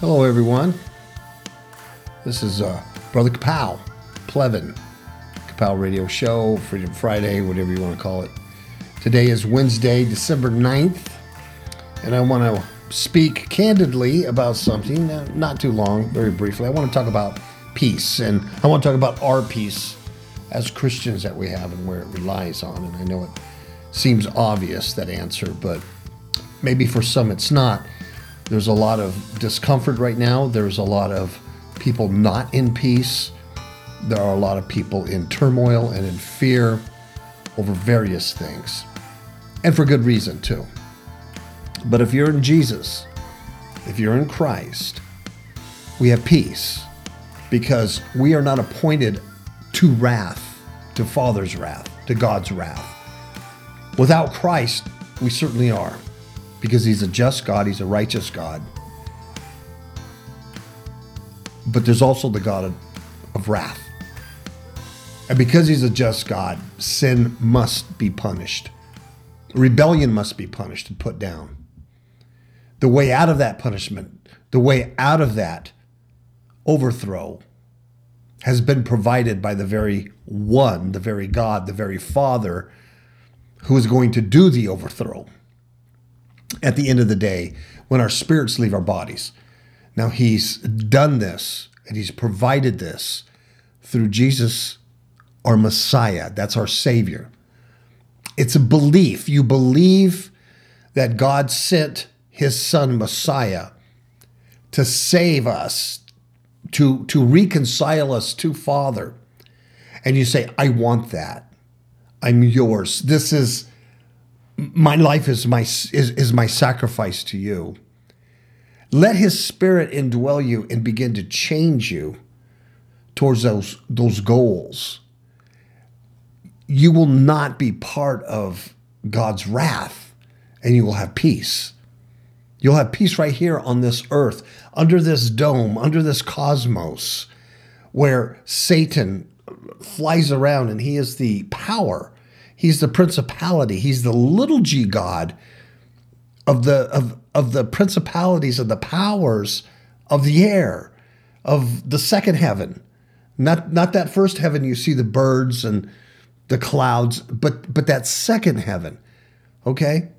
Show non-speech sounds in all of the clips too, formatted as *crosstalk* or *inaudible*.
Hello, everyone. This is uh, Brother Kapow, Plevin, Kapow Radio Show, Freedom Friday, whatever you want to call it. Today is Wednesday, December 9th, and I want to speak candidly about something, uh, not too long, very briefly. I want to talk about peace, and I want to talk about our peace as Christians that we have and where it relies on. And I know it seems obvious, that answer, but maybe for some it's not. There's a lot of discomfort right now. There's a lot of people not in peace. There are a lot of people in turmoil and in fear over various things, and for good reason, too. But if you're in Jesus, if you're in Christ, we have peace because we are not appointed to wrath, to Father's wrath, to God's wrath. Without Christ, we certainly are because he's a just God, he's a righteous God. But there's also the God of, of wrath. And because he's a just God, sin must be punished. Rebellion must be punished and put down. The way out of that punishment, the way out of that overthrow has been provided by the very one, the very God, the very Father who is going to do the overthrow at the end of the day when our spirits leave our bodies. Now, He's done this and He's provided this through Jesus, our Messiah. That's our Savior. It's a belief. You believe that God sent His Son, Messiah, to save us, to, to reconcile us to Father. And you say, I want that. I'm yours. This is my life is my is, is my sacrifice to you. Let his spirit indwell you and begin to change you towards those those goals. You will not be part of God's wrath and you will have peace. You'll have peace right here on this earth, under this dome, under this cosmos, where Satan flies around and he is the power He's the principality. He's the little g God of the of of the principalities and the powers of the air, of the second heaven. Not not that first heaven you see the birds and the clouds, but but that second heaven. Okay?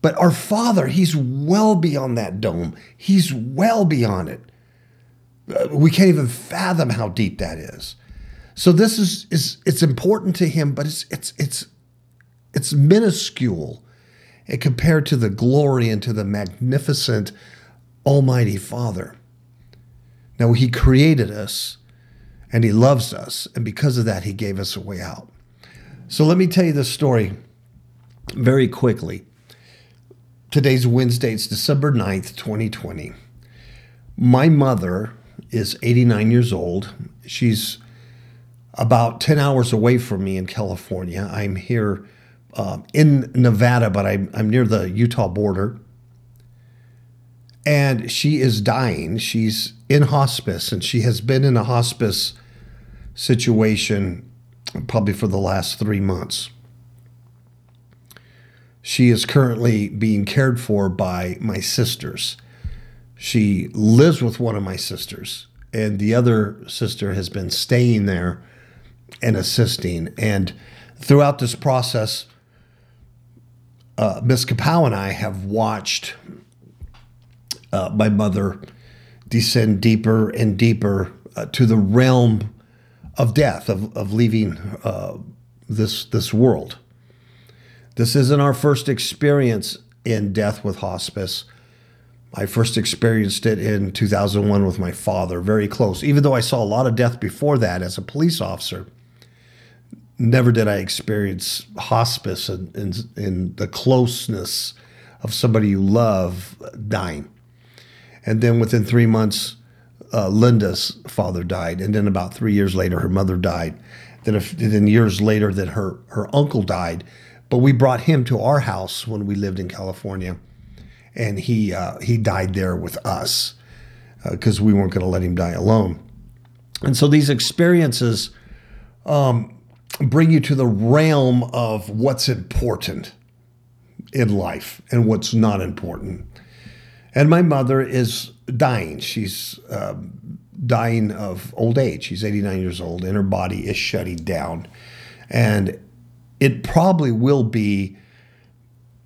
But our Father, he's well beyond that dome. He's well beyond it. Uh, we can't even fathom how deep that is. So this is is it's important to him, but it's it's it's it's minuscule eh, compared to the glory and to the magnificent Almighty Father. Now, He created us and He loves us, and because of that, He gave us a way out. So, let me tell you this story very quickly. Today's Wednesday, it's December 9th, 2020. My mother is 89 years old. She's about 10 hours away from me in California. I'm here uh, in Nevada, but I'm, I'm near the Utah border. And she is dying. She's in hospice, and she has been in a hospice situation probably for the last three months. She is currently being cared for by my sisters. She lives with one of my sisters, and the other sister has been staying there and assisting. And throughout this process, uh, Miss Kapow and I have watched uh, my mother descend deeper and deeper uh, to the realm of death, of, of leaving uh, this, this world. This isn't our first experience in death with hospice. I first experienced it in 2001 with my father, very close. Even though I saw a lot of death before that as a police officer, never did I experience hospice in, in, the closeness of somebody you love dying. And then within three months, uh, Linda's father died. And then about three years later, her mother died. Then, then years later, that her, her uncle died. But we brought him to our house when we lived in California. And he, uh, he died there with us because uh, we weren't going to let him die alone. And so these experiences, um, bring you to the realm of what's important in life and what's not important. And my mother is dying. She's um, dying of old age. She's 89 years old, and her body is shutting down. And it probably will be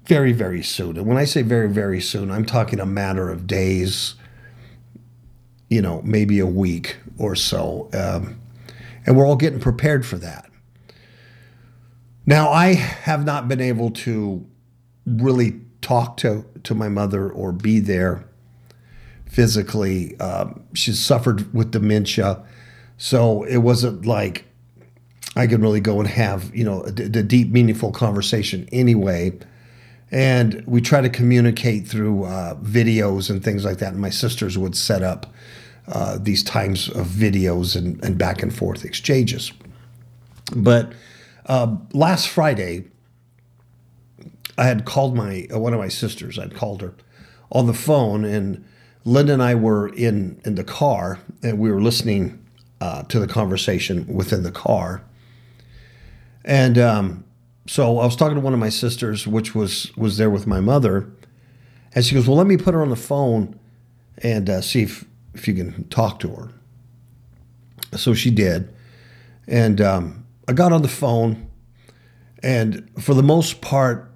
very, very soon. And when I say very, very soon, I'm talking a matter of days, you know, maybe a week or so. Um, and we're all getting prepared for that. Now, I have not been able to really talk to, to my mother or be there physically. Um, she's suffered with dementia. So it wasn't like I could really go and have, you know, the deep, meaningful conversation anyway. And we try to communicate through uh, videos and things like that. And my sisters would set up uh, these times of videos and, and back and forth exchanges. But uh, last Friday, I had called my uh, one of my sisters. I'd called her on the phone, and Linda and I were in in the car, and we were listening uh, to the conversation within the car. And um, so I was talking to one of my sisters, which was was there with my mother, and she goes, "Well, let me put her on the phone and uh, see if if you can talk to her." So she did, and um, I got on the phone, and for the most part,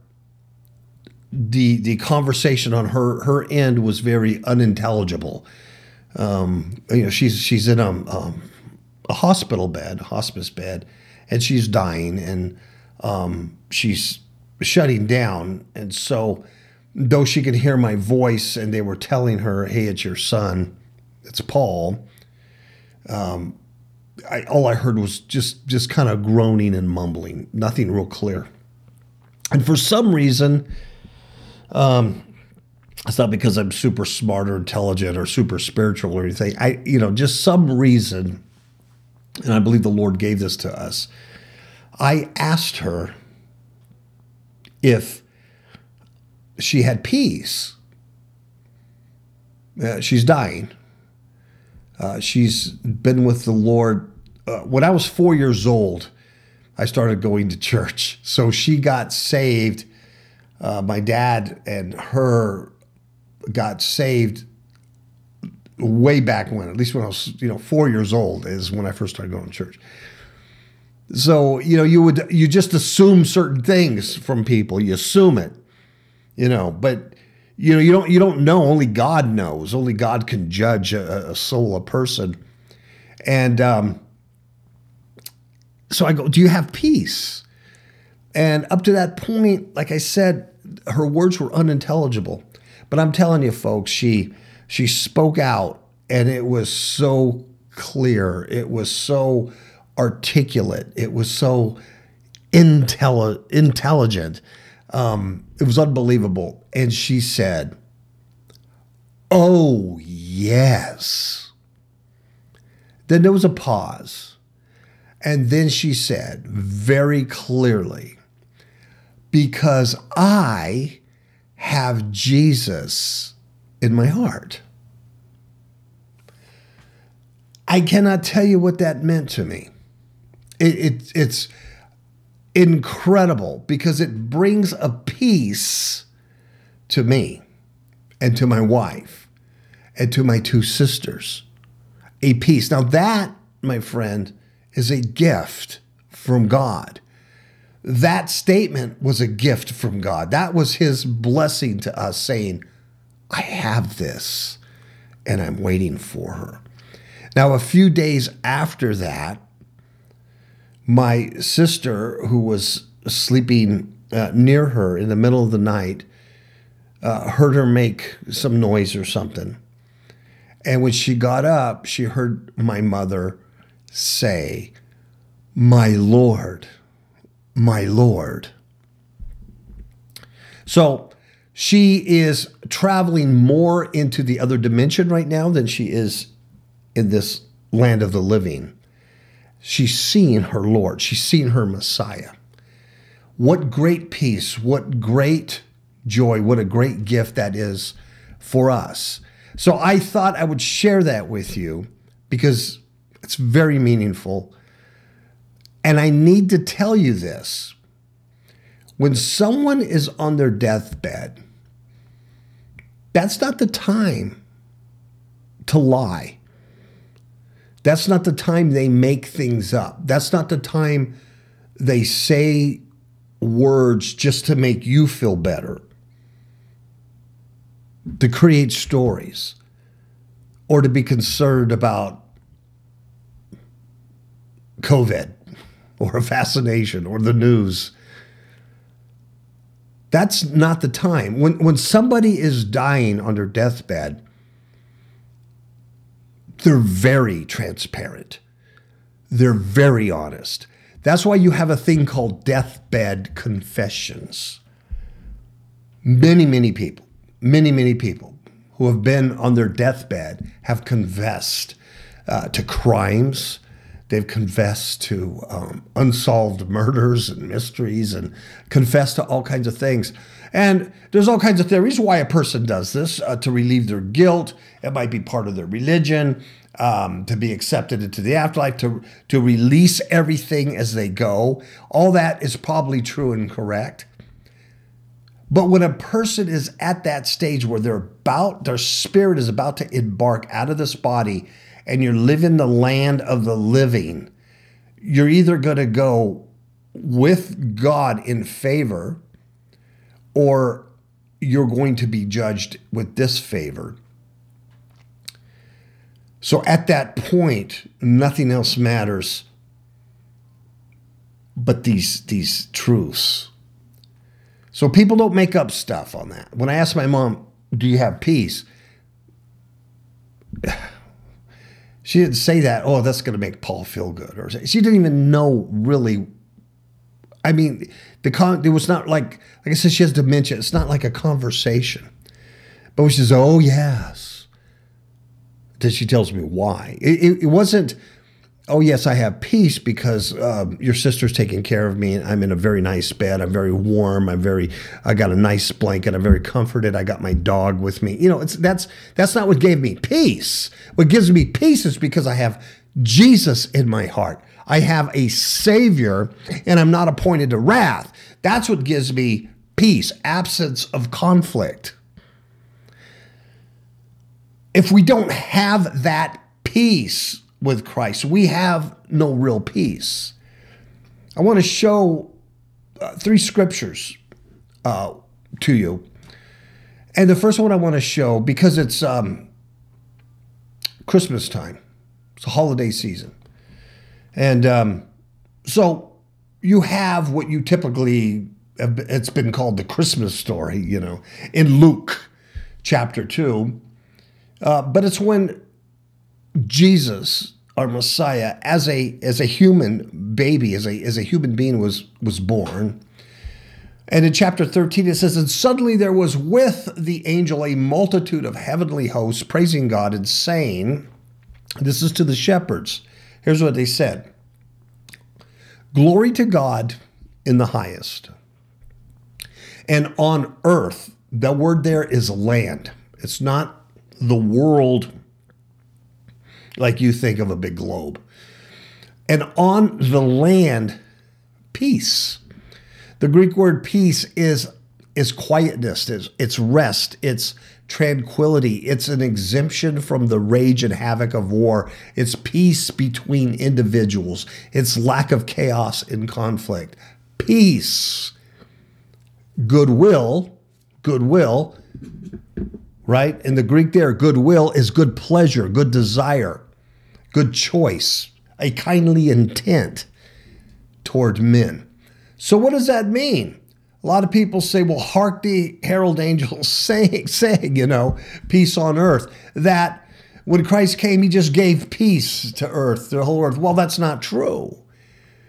the the conversation on her her end was very unintelligible. Um, you know, she's she's in a, um, a hospital bed, hospice bed, and she's dying, and um, she's shutting down. And so, though she could hear my voice, and they were telling her, "Hey, it's your son, it's Paul." Um, I, all I heard was just just kind of groaning and mumbling, nothing real clear. And for some reason, um, it's not because I'm super smart or intelligent or super spiritual or anything. I, you know, just some reason, and I believe the Lord gave this to us. I asked her if she had peace. Uh, she's dying. Uh, she's been with the Lord. Uh, when I was four years old, I started going to church. *laughs* So she got saved. Uh, my dad and her got saved way back when, at least when I was, you know, four years old is when I first started going to church. So, you know, you would, you just assume certain things from people. You assume it, you know, but you know, you don't, you don't know. Only God knows. Only God can judge a, a soul, a person. And, um, so I go, do you have peace? And up to that point, like I said, her words were unintelligible. But I'm telling you, folks, she she spoke out, and it was so clear. It was so articulate. It was so intelli- intelligent. Um, it was unbelievable. And she said, "Oh yes." Then there was a pause. And then she said very clearly, because I have Jesus in my heart. I cannot tell you what that meant to me. It, it, it's incredible because it brings a peace to me and to my wife and to my two sisters. A peace. Now, that, my friend, is a gift from God. That statement was a gift from God. That was His blessing to us, saying, I have this and I'm waiting for her. Now, a few days after that, my sister, who was sleeping uh, near her in the middle of the night, uh, heard her make some noise or something. And when she got up, she heard my mother say, My Lord, my Lord. So she is traveling more into the other dimension right now than she is in this land of the living. She's seeing her Lord, she's seeing her Messiah. What great peace, what great joy, what a great gift that is for us. So I thought I would share that with you because it's very meaningful. And I need to tell you this. When someone is on their deathbed, That's not the time to lie. That's not the time they make things up. That's not the time they say words just to make you feel better, to create stories, or to be concerned about COVID or a fascination or the news. That's not the time. When, when somebody is dying on their deathbed, they're very transparent. They're very honest. That's why you have a thing called deathbed confessions. Many, many people, many, many people who have been on their deathbed have confessed uh, to crimes. They've confessed to um, unsolved murders and mysteries and confessed to all kinds of things. And there's all kinds of theories why a person does this uh, to relieve their guilt. It might be part of their religion, um, to be accepted into the afterlife, to, to release everything as they go. All that is probably true and correct. But when a person is at that stage where they're about, their spirit is about to embark out of this body, and you're living the land of the living, you're either going to go with God in favor or you're going to be judged with disfavor. So at that point, nothing else matters but these, these truths. So people don't make up stuff on that. When I asked my mom, Do you have peace? *sighs* She didn't say that, oh, that's going to make Paul feel good. Or she didn't even know really I mean, the con it was not like like I said, she has dementia. It's not like a conversation. But she says, "Oh yes," then she tells me why. It, it, it wasn't. Oh yes, I have peace because um, your sister's taking care of me. I'm in a very nice bed. I'm very warm. I'm very. I got a nice blanket. I'm very comforted. I got my dog with me. You know, it's that's that's not what gave me peace. What gives me peace is because I have Jesus in my heart. I have a Savior and I'm not appointed to wrath. That's what gives me peace, absence of conflict. If we don't have that peace with Christ, we have no real peace. I want to show uh, three scriptures uh, to you. And the first one I want to show, because it's um, Christmas time, it's a holiday season. And um, so you have what you typically, it's been called the Christmas story, you know, in Luke chapter 2. Uh, but it's when Jesus, our Messiah, as a as a human baby, as a as a human being was was born. And in chapter 13, it says, And suddenly there was with the angel a multitude of heavenly hosts praising God and saying, This is to the shepherds. Here's what they said Glory to God in the highest. And on earth, the word there is land. It's not the world like you think of a big globe. And on the land, peace. The Greek word peace is is quietness, it's, it's rest, it's tranquility. It's an exemption from the rage and havoc of war. It's peace between individuals. It's lack of chaos and conflict. Peace. Goodwill, goodwill, right? In the Greek, there, goodwill is good pleasure, good desire, good choice, a kindly intent toward men. So, what does that mean? A lot of people say, well, hark the herald angels *laughs* saying, saying, you know, peace on earth. That when Christ came, he just gave peace to earth, the whole earth. Well, that's not true.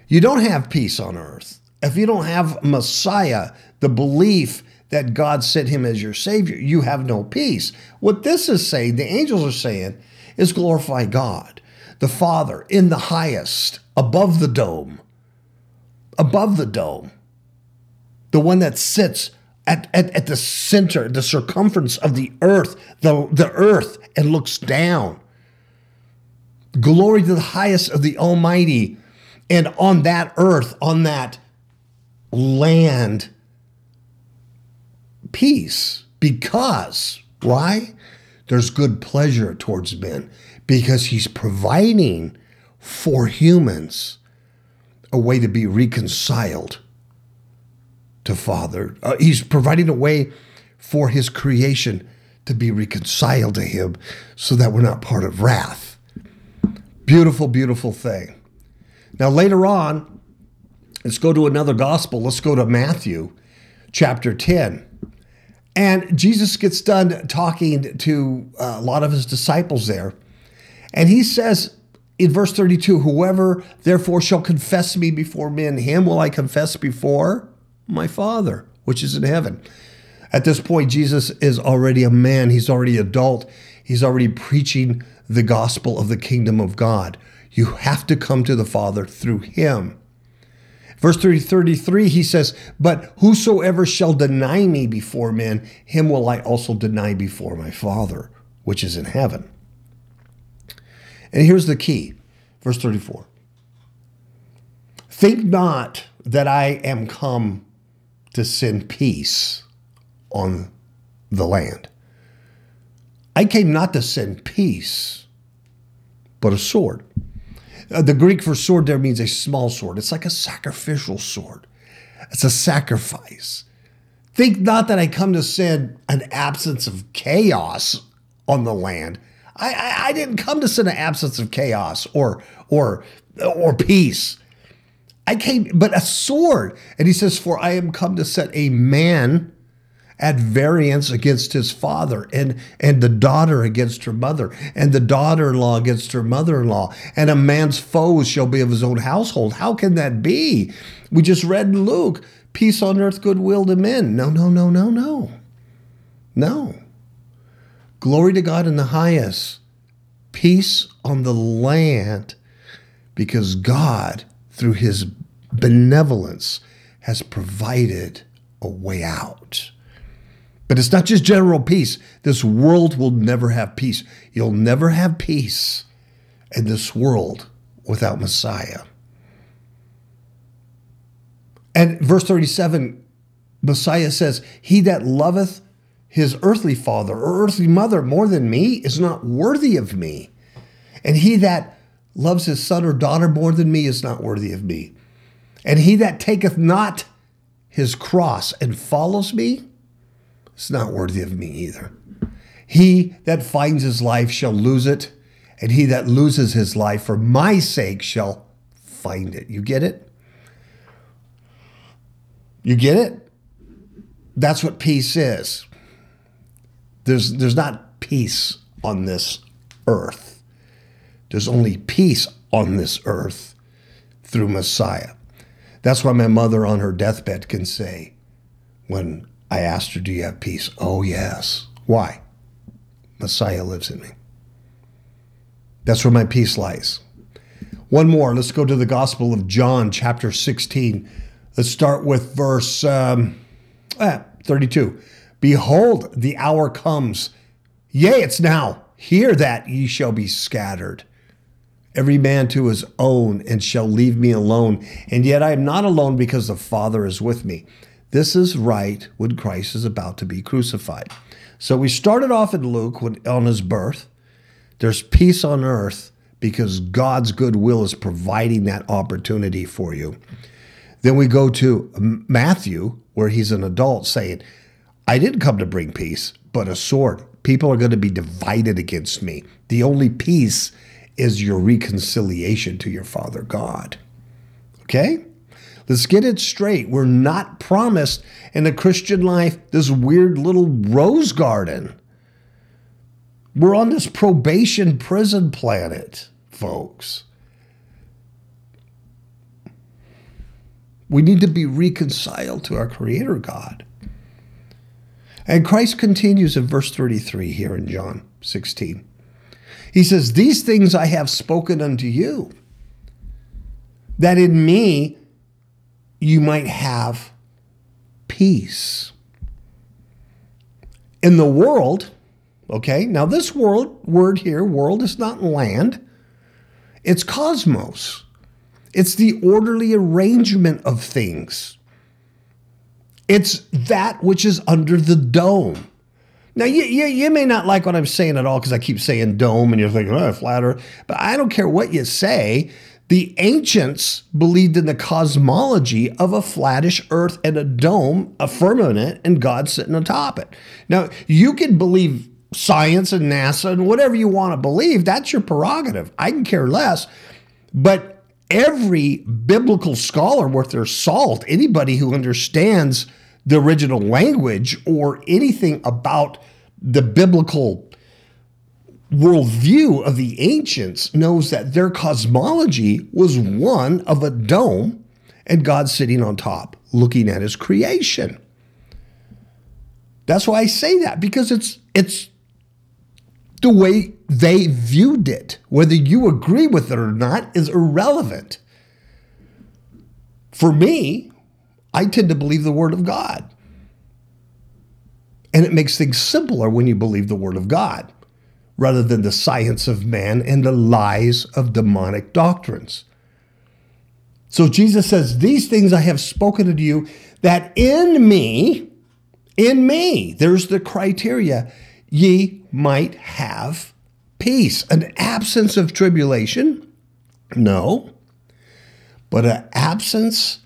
You don't have peace on earth. If you don't have Messiah, the belief that God sent him as your Savior, you have no peace. What this is saying, the angels are saying, is glorify God, the Father, in the highest, above the dome. Above the dome the one that sits at, at, at the center, the circumference of the earth, the, the earth, and looks down. Glory to the highest of the Almighty. And on that earth, on that land, peace. Because, Why? There's good pleasure towards men because he's providing for humans a way to be reconciled to Father. Uh, he's providing a way for his creation to be reconciled to him so that we're not part of wrath. Beautiful, beautiful thing. Now, later on, let's go to another gospel. Let's go to Matthew chapter 10. And Jesus gets done talking to uh, a lot of his disciples there. And he says in verse 32 Whoever therefore shall confess me before men, him will I confess before my Father, which is in heaven. At this point, Jesus is already a man, he's already adult, he's already preaching the gospel of the kingdom of God. You have to come to the Father through him. Verse 33, he says, But whosoever shall deny me before men, him will I also deny before my Father, which is in heaven. And here's the key verse 34 Think not that I am come to send peace on the land. I came not to send peace, but a sword. Uh, the Greek for sword there means a small sword. It's like a sacrificial sword. It's a sacrifice. Think not that I come to send an absence of chaos on the land. I, I, I didn't come to send an absence of chaos or or or peace. I came, but a sword. And he says, For I am come to set a man at variance against his father, and, and the daughter against her mother, and the daughter in law against her mother in law, and a man's foes shall be of his own household. How can that be? We just read in Luke, peace on earth, goodwill to men. No, no, no, no, no. No. Glory to God in the highest, peace on the land, because God through his benevolence, has provided a way out. But it's not just general peace. This world will never have peace. You'll never have peace in this world without Messiah. And verse 37, Messiah says, He that loveth his earthly father or earthly mother more than me is not worthy of me. And he that loves his son or daughter more than me is not worthy of me. And he that taketh not his cross and follows me is not worthy of me either. He that finds his life shall lose it, and he that loses his life for my sake shall find it. You get it? You get it? That's what peace is. There's, there's not peace on this earth. There's only peace on this earth through Messiah. That's why my mother on her deathbed can say, when I asked her, Do you have peace? Oh, yes. Why? Messiah lives in me. That's where my peace lies. One more. Let's go to the Gospel of John, chapter 16. Let's start with verse um, ah, 32. Behold, the hour comes. Yea, it's now. Hear that ye shall be scattered every man to his own, and shall leave me alone. And yet I am not alone because the Father is with me. This is right when Christ is about to be crucified. So we started off in Luke on his birth. There's peace on earth because God's goodwill is providing that opportunity for you. Then we go to Matthew, where he's an adult saying, I didn't come to bring peace, but a sword. People are going to be divided against me. The only peace is your reconciliation to your Father God. Okay? Let's get it straight. We're not promised in the Christian life this weird little rose garden. We're on this probation prison planet, folks. We need to be reconciled to our Creator God. And Christ continues in verse 33 here in John 16. He says, These things I have spoken unto you, that in me you might have peace. In the world, okay, now this world word here, world is not land, it's cosmos. It's the orderly arrangement of things. It's that which is under the dome. Now, you, you, you may not like what I'm saying at all because I keep saying dome and you're thinking, oh, flat earth. But I don't care what you say. The ancients believed in the cosmology of a flattish earth and a dome, a firmament, and God sitting atop it. Now, you can believe science and NASA and whatever you want to believe. That's your prerogative. I can care less. But every biblical scholar worth their salt, anybody who understands the original language or anything about the biblical worldview of the ancients knows that their cosmology was one of a dome and God sitting on top looking at his creation. That's why I say that because it's it's the way they viewed it. Whether you agree with it or not is irrelevant. For me, I tend to believe the Word of God. And it makes things simpler when you believe the Word of God rather than the science of man and the lies of demonic doctrines. So Jesus says, These things I have spoken to you, that in me, in me, there's the criteria, ye might have peace. An absence of tribulation? No. But an absence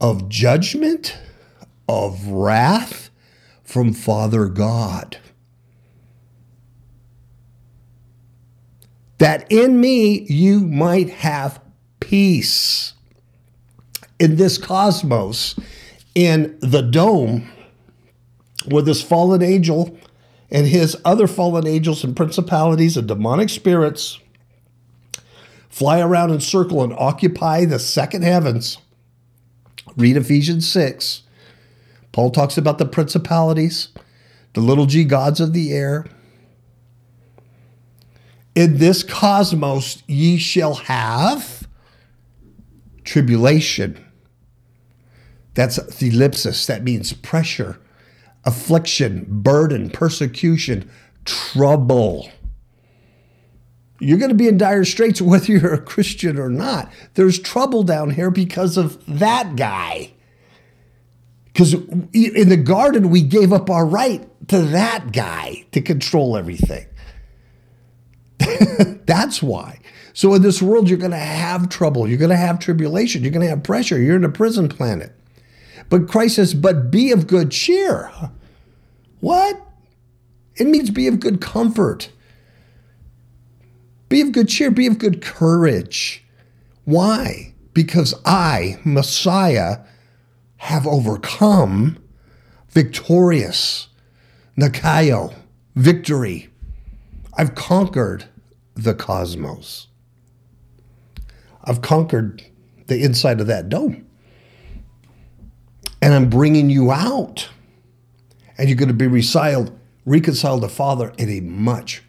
of judgment, of wrath from Father God. That in me you might have peace. In this cosmos, in the dome, where this fallen angel and his other fallen angels and principalities and demonic spirits fly around and circle and occupy the second heavens Read Ephesians 6. Paul talks about the principalities, the little g gods of the air. In this cosmos ye shall have tribulation. That's thlipsis. That means pressure, affliction, burden, persecution, trouble. You're going to be in dire straits *laughs* whether you're a Christian or not. There's trouble down here because of that guy. Because in the garden, we gave up our right to that guy to control everything. *laughs* That's why. So in this world, you're going to have trouble. You're going to have tribulation. You're going to have pressure. You're in a prison planet. But Christ says, but be of good cheer. What? It means be of good comfort. Be of good cheer, be of good courage. Why? Because I, Messiah, have overcome victorious. Nikaio, victory. I've conquered the cosmos. I've conquered the inside of that dome. And I'm bringing you out. And you're going to be reconciled, reconciled to Father in a much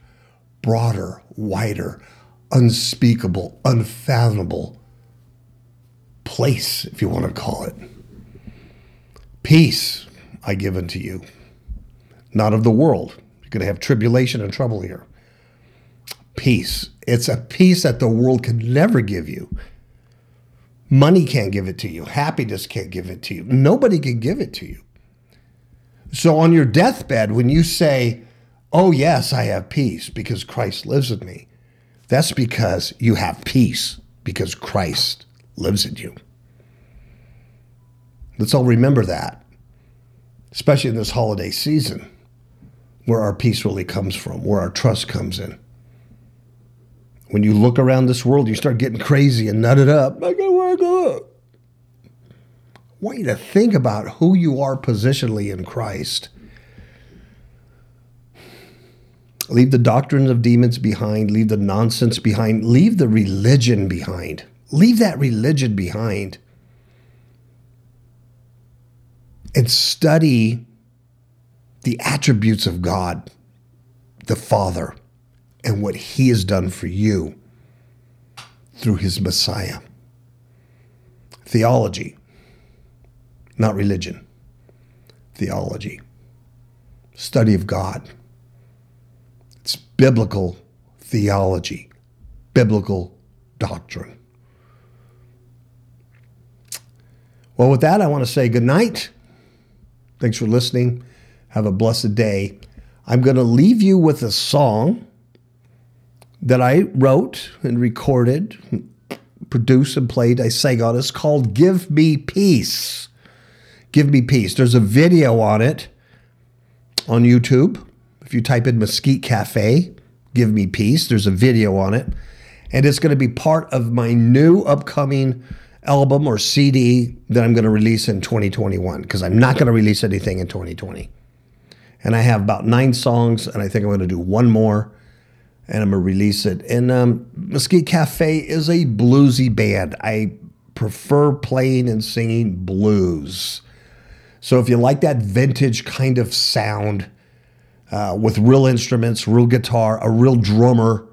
broader, wider, unspeakable, unfathomable place, if you want to call it. Peace I give unto you, not of the world. You're going to have tribulation and trouble here. Peace. It's a peace that the world can never give you. Money can't give it to you. Happiness can't give it to you. Nobody can give it to you. So on your deathbed, when you say, Oh, yes, I have peace because Christ lives in me. That's because you have peace because Christ lives in you. Let's all remember that, especially in this holiday season where our peace really comes from, where our trust comes in. When you look around this world, you start getting crazy and nutted up. I got wake up. I want you to think about who you are positionally in Christ Leave the doctrines of demons behind. Leave the nonsense behind. Leave the religion behind. Leave that religion behind. And study the attributes of God, the Father, and what He has done for you through His Messiah. Theology, not religion. Theology. Study of God biblical theology, biblical doctrine. Well, with that, I want to say good night. Thanks for listening. Have a blessed day. I'm going to leave you with a song that I wrote and recorded, produced and played. I sang on. It's called Give Me Peace. Give Me Peace. There's a video on it on YouTube. If you type in Mesquite Cafe, Give Me Peace, there's a video on it. And it's going to be part of my new upcoming album or CD that I'm going to release in 2021 because I'm not going to release anything in 2020. And I have about nine songs, and I think I'm going to do one more and I'm going to release it. And um, Mesquite Cafe is a bluesy band. I prefer playing and singing blues. So if you like that vintage kind of sound uh, with real instruments, real guitar, a real drummer,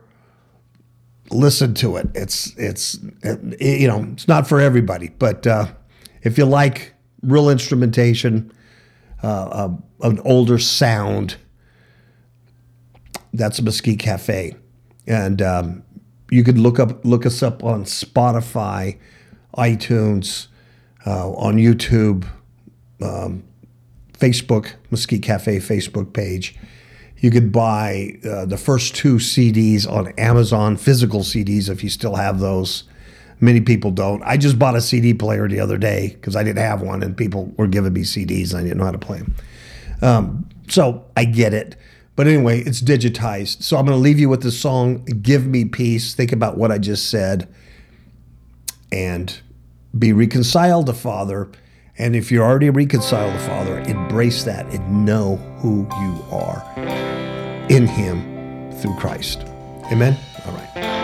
listen to it. It's it's it, you know it's not for everybody, but uh, if you like real instrumentation, uh, uh, an older sound, that's Mesquite Cafe, and um, you could look up look us up on Spotify, iTunes, uh, on YouTube um, Facebook, Mesquite Cafe Facebook page. You could buy uh, the first two CDs on Amazon, physical CDs, if you still have those. Many people don't. I just bought a CD player the other day because I didn't have one, and people were giving me CDs and I didn't know how to play them. Um, so I get it. But anyway, it's digitized. So I'm going to leave you with the song Give Me Peace. Think about what I just said and be reconciled to Father and if you're already reconciled to the Father, embrace that and know who you are in Him through Christ. Amen? All right.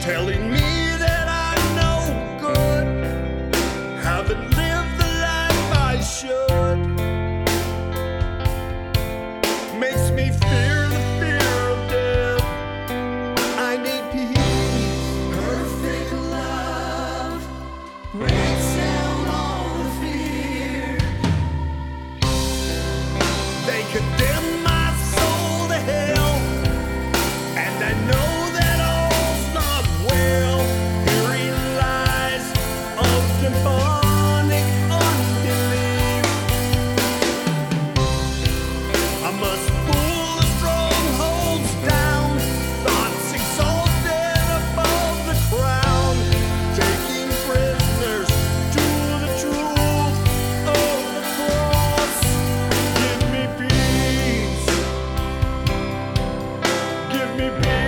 telling me me back.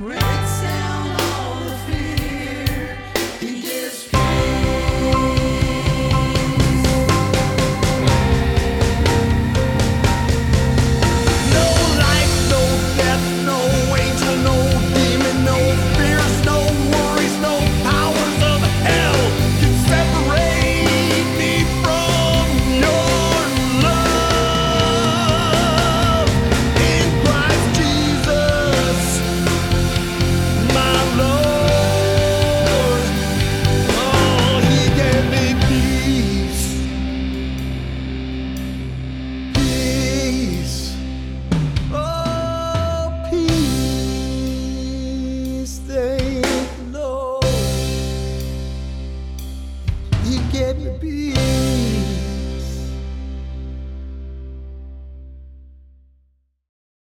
Ritz.